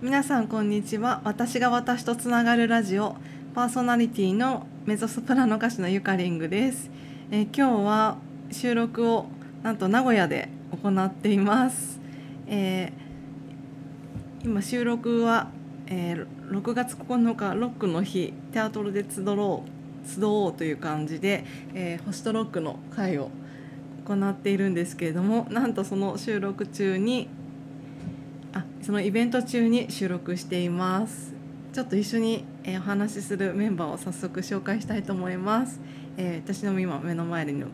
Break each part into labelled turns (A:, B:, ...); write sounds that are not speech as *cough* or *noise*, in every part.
A: 皆さんこんにちは。私が私とつながるラジオパーソナリティのメゾソプラノ歌手のゆかりんぐです、えー今日は収録をなんと名古屋で行っています、えー今収録は、えー6月9日ロックの日テアトルで集ろう集おうという感じで、えーホストロックの会を行っているんですけれどもなんとその収録中にそのイベント中に収録しています。ちょっと一緒に、えーお話しするメンバーを早速紹介したいと思います、えー私の今目の前にいる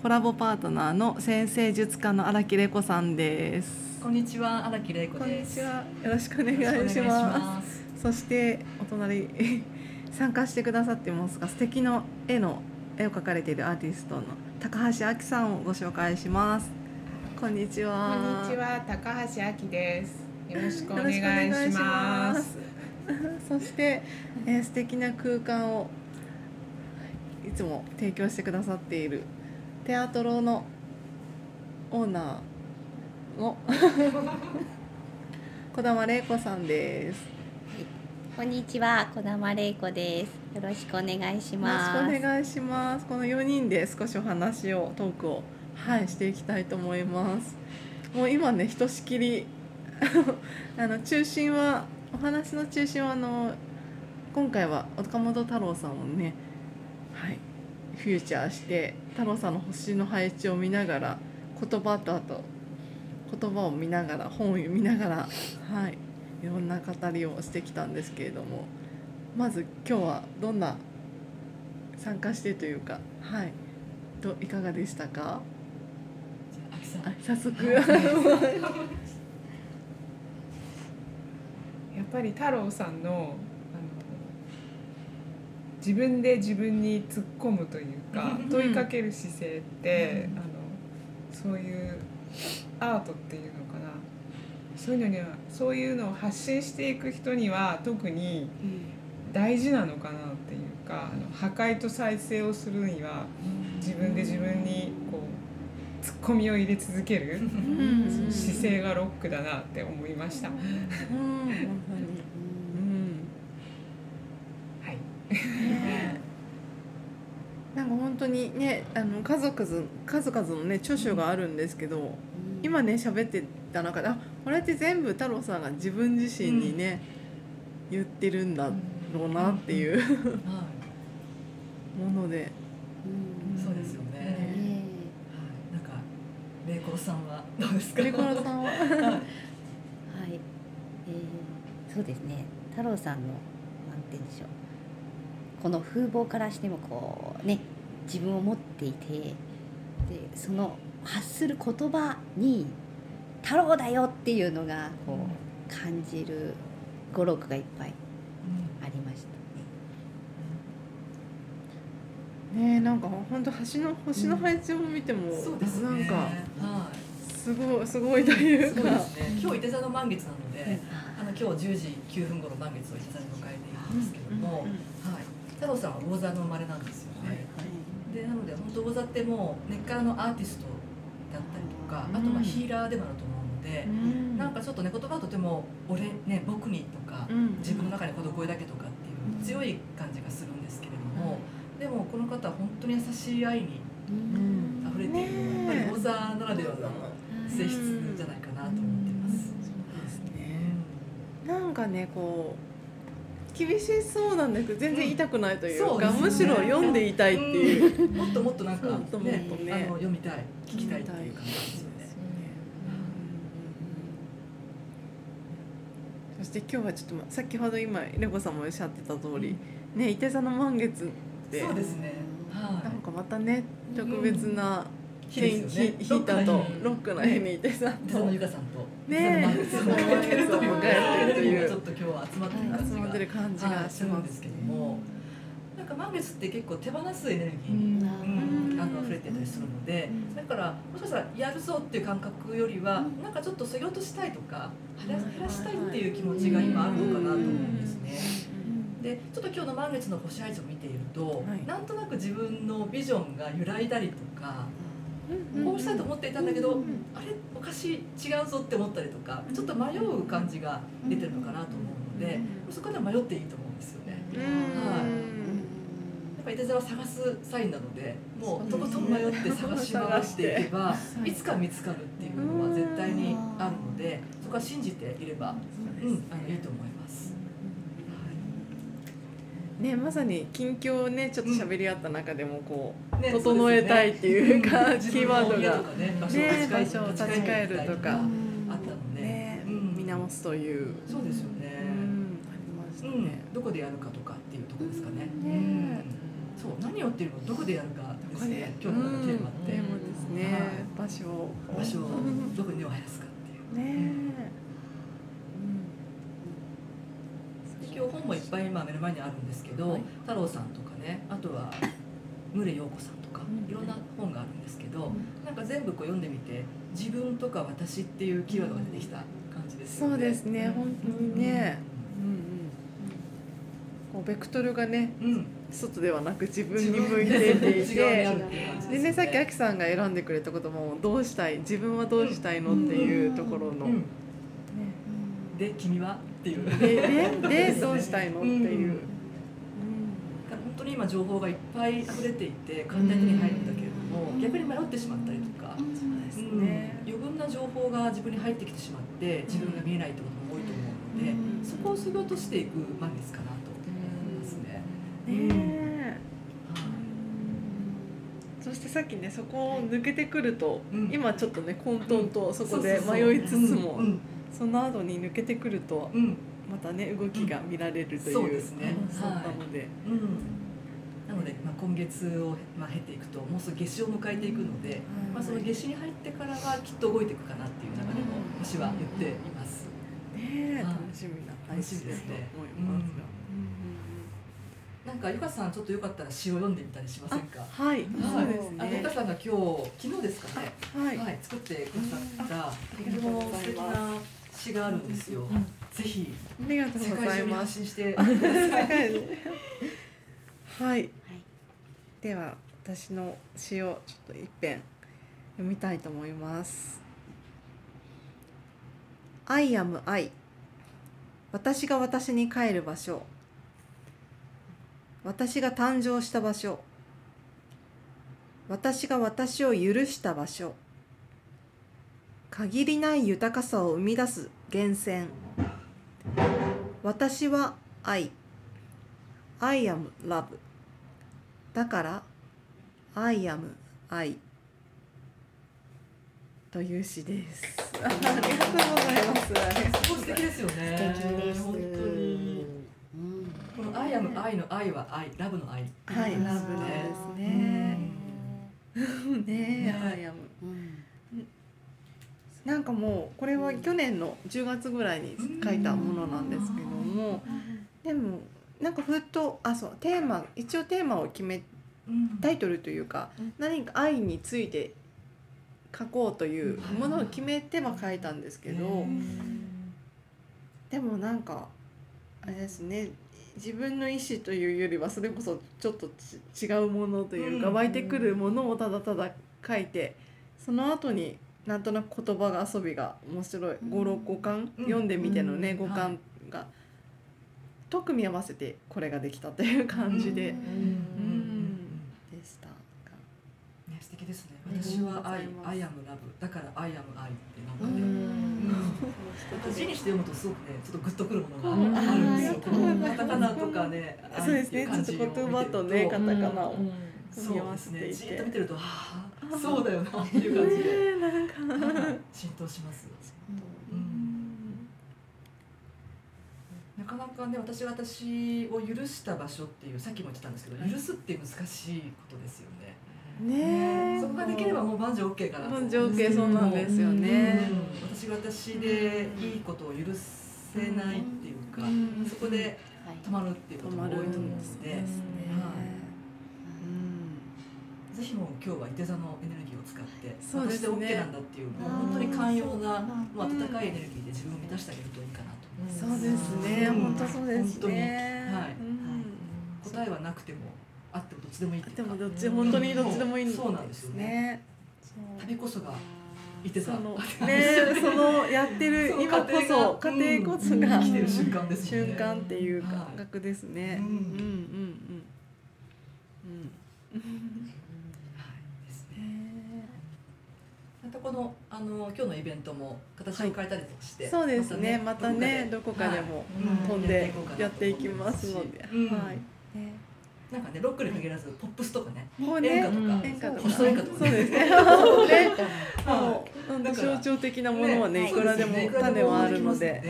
A: コラボパートナーの先生術家の荒木玲子さんです。
B: こんにちは荒木玲子
A: こんに
B: です
A: ちは。よろしくお願いしま
B: ます。
A: すそしてお隣 *laughs* 参加してくださってますが素敵の絵の絵を描かれているアーティストの高橋明さんをご紹介しますこんにちは
C: こんにちは、高橋明です。よろしくお願いしま。
A: ますすそして、えー素敵な空間をいつも提供してくださっているテアトロのオーナーの *laughs* 小玉玲子さんです。
D: こんにちは、小玉玲子です。よろしくお願いし
A: よ
D: ます。
A: ろしくお願いします。この4人で少しお話をトークをはいしていきたいと思います。もう今ねひとしきり *laughs* あの中心はお話の中心はあの今回は岡本太郎さんをねはいフューチャーして太郎さんの星の配置を見ながら言葉とあと言葉を見ながら本を読みながらはいいろんな語りをしてきたんですけれどもまず今日はどんな参加してというかはいどいかがでしたか？早速。
C: やっぱり太郎さんのあの自分で自分に突っ込むというか
A: うん。
C: 問いかける姿勢って、
B: うん。
C: あのそういうアートっていうのかな。そういうのにはそういうのを発信していく人には特に大事なのかなっていうかあの破壊と再生をするには自分で自分にこう突っ込みを入れ続ける。姿勢がロックだなって思いました。
A: うん。本当に。うん。
C: はい。
A: ね。なんか本当にねあの数々数々のね著書があるんですけど今ね喋ってた中であこれって全部太郎さんが自分自身にね、言ってるんだろうなっていう
B: は *laughs*
A: もので、
D: うん
B: いそうですよね
A: ね
D: ね
B: はいなんか玲子さんはどうですか？
A: レコラさんは？*laughs*
D: はい、えーそうですね。太郎さんのなんて言うんでしょう。この風貌からしてもこうね、自分を持っていて、でその発する言葉に太郎だよっていうのがこう感じる語録がいっぱい
B: うん
D: ありました
A: ねなんか本当星の星の配置を見ても、
B: そうですね。
A: なんか
B: は
A: すごいすごいとい
B: いうそう
A: か
B: ですね。今日伊手座の満月なので
D: ね。
B: あの今日10時9分頃満月を伊手座に迎えているんですけども、はい。太郎さんは魚座の生まれなんですよね、でなので本当魚座ってもう根っからのアーティストだったりとか、あとまあヒーラーでもあると思うので、
A: うん。
B: なんかちょっとね言葉はとても俺ね僕にとか、
A: うん。
B: 自分の中にこの声だけとかっていう強い感じがするんですけもこの方は本当に優しい愛に
D: うん。
B: 溢れている、
A: ねえ
B: やっぱり魚座ならではの性質じゃないかなと思ってます。
A: そうですね。なんかねこう厳しそうなんだけど全然痛くないというか、
B: そうですね。
A: むしろ読んでいたいっていう、
B: もっともっとなんか
A: もっともっ
B: ね
A: とね。
B: あの読みたい聞きたいっていう感じですよね。
A: そして今日はちょっとま先ほど今レゴさんもおっしゃってた通り、ね伊手座の満月って。
B: そうですね。は
A: なんかまたね特別な
B: い。日ですよね。
A: ヒーターとロックな日に伊手座
B: 手佐野
A: と
B: 由香さんと
A: ねえ。
B: 手佐野満月を迎えてるというちょっと今日は集まってる感じが
A: 集まってる感じが
B: はい。
A: します
B: するんですけども、なんか満月って結構手放すエネルギーに、
A: うん。
B: うん、あの溢れてたりするので、だからもしかしたらやるぞっていう感覚よりは、なんかちょっとそぎ落としたいとか減ら減らしたいっていう気持ちが今あるのかなと思うんですね。でちょっと今日の満月の星配置を見ていると、
A: はい。
B: なんとなく自分のビジョンが揺らいだりとかこうしたいと思っていたんだけど、あれおかしい違うぞって思ったりとかちょっと迷う感じが出てるのかなと思うので、そこでは迷っていいと思うんですよね。
A: うん。
B: やっぱり手座は探すサインなのでもうとことん迷って探し回していけばい。つか見つかるっていうのは絶対にあるのでそこは信じていれば、うん、あのいいと思います。
A: ねまさに近況をねちょっと喋り合った中でもこう、
B: ね
A: 整えたいっていうか、
B: 自
A: キーワードが。
B: ね場所を
A: ね
B: 立ち返
A: るとか。
B: あったので、
A: ね、
B: うん。
A: 源という、
B: そうですよね。
A: うん。ありました
B: うん。
A: ね。
B: どこでやるかとかっていうところですかね。
A: ね。
B: うん。そう何をっていうのはどこでやるかですね。今日のテーマって、
A: テーマですね、
B: はい。
A: 場所を。
B: 場所を。*laughs* どこに根を生やすかっていう。
A: ね
B: で今日本もいっぱい今目の前にあるんですけど、
A: はい。
B: 太郎さんとかねあとは宗陽子さんとか
A: うん。
B: いろんな本があるんですけど、なんか全部こう読んでみて自分とか私っていうキーワードが出てきた感じですよね。
A: そうですね本当にね、
B: う
A: うんうんこうベクトルがね
B: ん。うん。
A: 外ではなく自分に向いていて。
B: いう感じ
A: でね。さっきあきさんが選んでくれたこともどうしたい？自分はどうしたいの？っていうところの、ね
B: うん、で君は？っていう。
A: でででどうしたいの？っていう、
B: うん。本当に今情報がいっぱい溢れていて簡単に手に入るんだけれども、逆に迷ってしまったりとか、
A: そうです
B: うん。
A: ね、
B: 余分な情報が自分に入ってきてしまって自分が見えないってことも多いと思うので、
A: うん。
B: そこを削ぎ落としていく満月かなと思いますね。
A: そしてさっきねそこを抜けてくると、
B: うん。
A: 今ちょっとね混沌とそこで迷いつつも。
B: うん。うん
A: その後に抜けてくると
B: うん。
A: またね動きが見られるという、
B: そうですね。
A: うんそうなので、
B: うん。なので、まあ、今月を、まあ、経っていくともうすぐ夏至を迎えていくので、まあ、その夏至に入ってからはきっと動いていくかなっていう中でも私は言っています。
A: ね楽しみな配信だと思いますが、
B: なんかゆかさんちょっとよかったら詩を読んでみたりしませんか？
A: はい、
B: はい。
A: そうです
B: あのゆ
A: ね
B: かさんが今日昨日ですかね？
A: はい、
B: はい、作ってくださった
A: とうございます。
B: 素敵な詩があるんですよ。ぜひ
A: ありがとう
B: 世
A: ございます。はい、では私の詩をちょっと一遍読みたいと思います。I am I 私が私に帰る場所。私が誕生した場所。私が私を許した場所限りない豊かさを生み出す源泉私は愛 I am love だから I am I という詩です。ありがとうございます。
B: すごい素敵ですよね。
D: 素敵です。
B: 本当に。このアイアム愛の愛は愛、ラブの愛。
A: はい、
B: うん
A: ラブですね。*laughs* ねえ、I am。なんかもうこれは去年の10月ぐらいに書いたものなんですけども、でもなんかふっとあそうテーマ一応テーマを決め
B: うん
A: タイトルというか何か愛について書こうというものを決めては書いたんですけど、でもなんかあれですね自分の意思というよりはそれこそちょっとち違うものというか、
B: うん。
A: 湧いてくるものをただただ書いてその後になんとなく言葉が遊びが面白い。56五感、
B: うん。
A: 読んでみてのね、
B: うん。
A: 五感が、と組み合わせてこれができたという感じで、
B: うん。
A: うん。でしたが。
B: ね、素敵ですね。私は
A: うござい
B: I,
A: ます。
B: I am love だから I am I ってなん
A: う
B: かね、*laughs* 字にして読むとすごくね、ちょっとグッとくるもの
A: うん
B: があるんですよ。カタカナとかね、
A: そうですね。ちょっと言葉とねカタカナを組み合
B: そう
A: わせていて。
B: ですね。じっと見てると、はあ、そうだよなっていう感じで、*laughs*
A: なんか、
B: はい。浸透します。うん。なかなかね、私が私を許した場所っていう、さっきも言ってたんですけど、許すって難しいことですよね。
A: ねえ。
B: そこができればもう万事 OK かな
A: 万事 OK そうなんですよね。
B: うん。私が私でいいことを許せないっていうか、
A: うん。
B: そこで止まるっていうことも多いと思うので、
A: ね
B: ぜひもう今日は伊手座のエネルギーを使って、
A: そうですね。
B: 私で OK なんだっていう、もう本当に寛容な、もう温かいエネルギーで自分を満たしてあげるといいかなと。
A: そうですね。
B: うん。
A: 本当そうです
B: 本当に。
A: ね
B: はい。
A: うん。
B: 答えはなくてもあってもどっちでもいいっていうか。
A: でもどっち本当にどっちでもいいんです
B: そう。なんですよね。
A: ね。
B: 旅こそがいてた
A: そのねそのやってる今こそ
B: 家
A: 家
B: 庭
A: こそが
B: うん。生きてる瞬間です
A: 瞬間っていう感
B: はい。
A: 覚ですね。
B: うん
A: うんうん。
B: はいですねまたこのあの今日のイベントも形を変えたりとかして、
A: そうですね。またねど
B: どこ
A: こかでも
C: うん。
A: 飛んでやっていきますので、
B: うん。
A: はい。ね。
B: なんかねロックに限らずポップスとかね
A: こうね
B: 演歌とか、
C: うん。
A: 演歌とかそうですね。*laughs* もうなんか象徴的なものはね
D: ね
A: いくらでも種はあるので、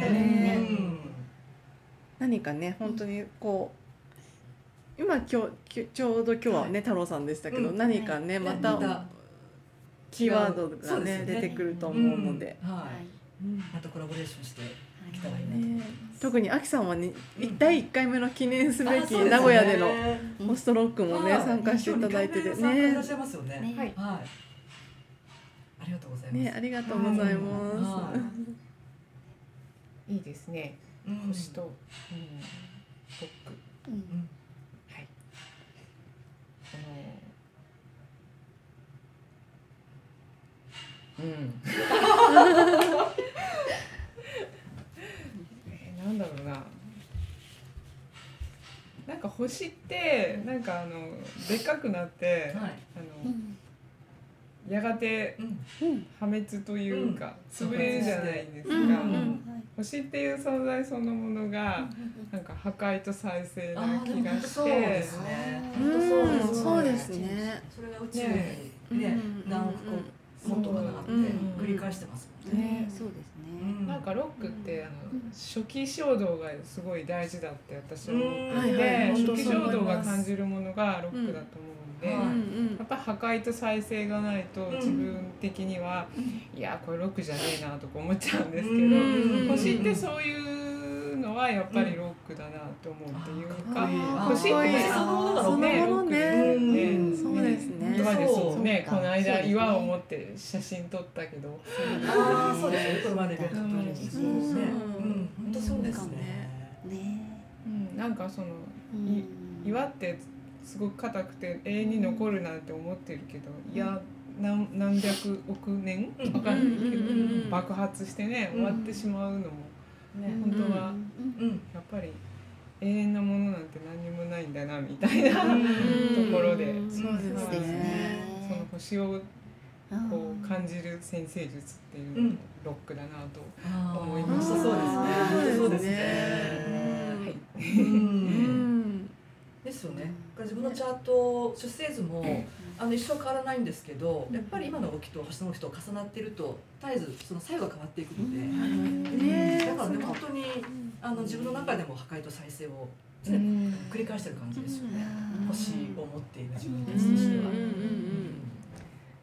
A: 何かね本当にこう今今日きちょうど今日はね太郎さんでしたけど、
B: うん。
A: 何かねまたキーワードが
B: ね
A: ね。出てくると
B: うん
A: 思うので、
B: はい。
A: うん
B: またコラボレーションしていけたらいいなと。思い
A: ね
B: ます、
A: 特にアキさんはね
B: うん。
A: 第1回目の記念すべき名古屋でのホストロックもね
B: はい
A: 参加していただいてて
B: 今日二回目参加いらっ
A: ね
B: しゃいますよね。
D: ね
C: はい。
B: はい。ありがとうございます、
A: ねありがとうございます。
B: はい。
C: い。ですね。
B: うん。
C: 星と、うん、ロック。
D: うん
B: うん
C: はいあのうん。え *laughs* ーなんだろうな。なんか星ってなんかあのでっかくなって、
B: はい。
C: あの
D: うん。
C: やがて破滅というか、
B: うん。
C: 潰れるじゃないですか、
A: うん
D: うん
C: 星っていう存在そのものがなんか破壊と再生
B: あ
C: な気がし
B: そうで
C: て
B: すね。そうです
A: ね。
B: それが宇宙
C: ね
B: にね
A: うん
B: 何億個もっとかなって
A: う。ん
B: 繰り返してますもんね。
D: ねそうですね。
C: なんかロックってあの初期衝動がすごい大事だって私は思ってて初期衝動が感じるものがロックだと思うんで、やっぱ破壊と再生がないと
B: ん。
C: 自分的には、いやこれロックじゃねえなとか思っちゃうんですけど、
B: うん
C: 星ってそういうのはやっぱりロックだなと思うっていうか、星って
B: そのものがロック。
C: ねロック。で
B: うん。
A: そうですね。
C: 今でそうね
D: そう
C: この間
D: そうですね。
C: 岩を持って写真撮ったけど、
B: ああそうですね。この前のイベントと
C: うん。
B: そうですね。うん本当そうですね。
D: ね。
C: うん、なんかその
D: うん。
C: 岩ってすごく硬くて永遠に残るなんて思ってるけどいや何何百億年
B: うん。
C: わかんないけど、
A: うんうんうん。
C: 爆発してね終わってしまうのも、ね
D: うん
C: 本当は
B: うん
C: やっぱり永遠なものなんて何にもないんだなみたいな、
B: うん
C: ところで
A: そうです
D: そうです
A: ね。
D: ね
C: その星を
D: うん
C: こう感じる先生術っていうのもロックだなと。思いました
B: そうですね。そうですね。
C: はい
B: ですよね。自分のチャート出生図もあの一生変わらないんですけど、やっぱり今の動きと星の動きと重なっていると絶えずその作用が変わっていくので、
A: ね
B: だからね本当にあの自分の中でも破壊と再生を繰り返してる感じですよね。
D: うん。
B: 星を持っている自分
A: うん
B: たちとしては。
A: うん。うん。うん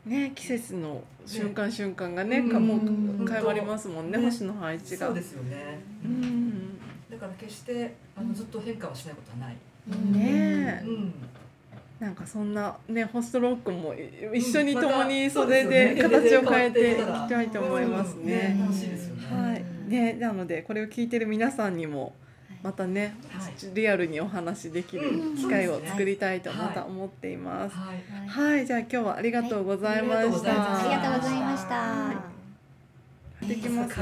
A: ね季節の瞬間瞬間がね
B: うん
A: かもう
B: うん。
A: 変わりますもんね。
B: ね
A: 星の配置が。
B: そうですよね。
A: うん。
B: だから決してあのずっと変化はしないことはない。
A: ねえ
B: うん。
A: なんかそんなねホストロックもい一緒に共にそ
B: そうで
A: 形を変えていきたいと思います
B: うん
A: ね。はいねなのでこれを聞いてる皆さんにもまたね
B: はい
A: リアルにお話できる
B: うん
A: 機会を作りたいとまた思っています。
B: はい。
A: はい、じゃあ今日はありがとうございまし
B: はいありがとうございま
A: た。
D: ありがとうございました。
A: できます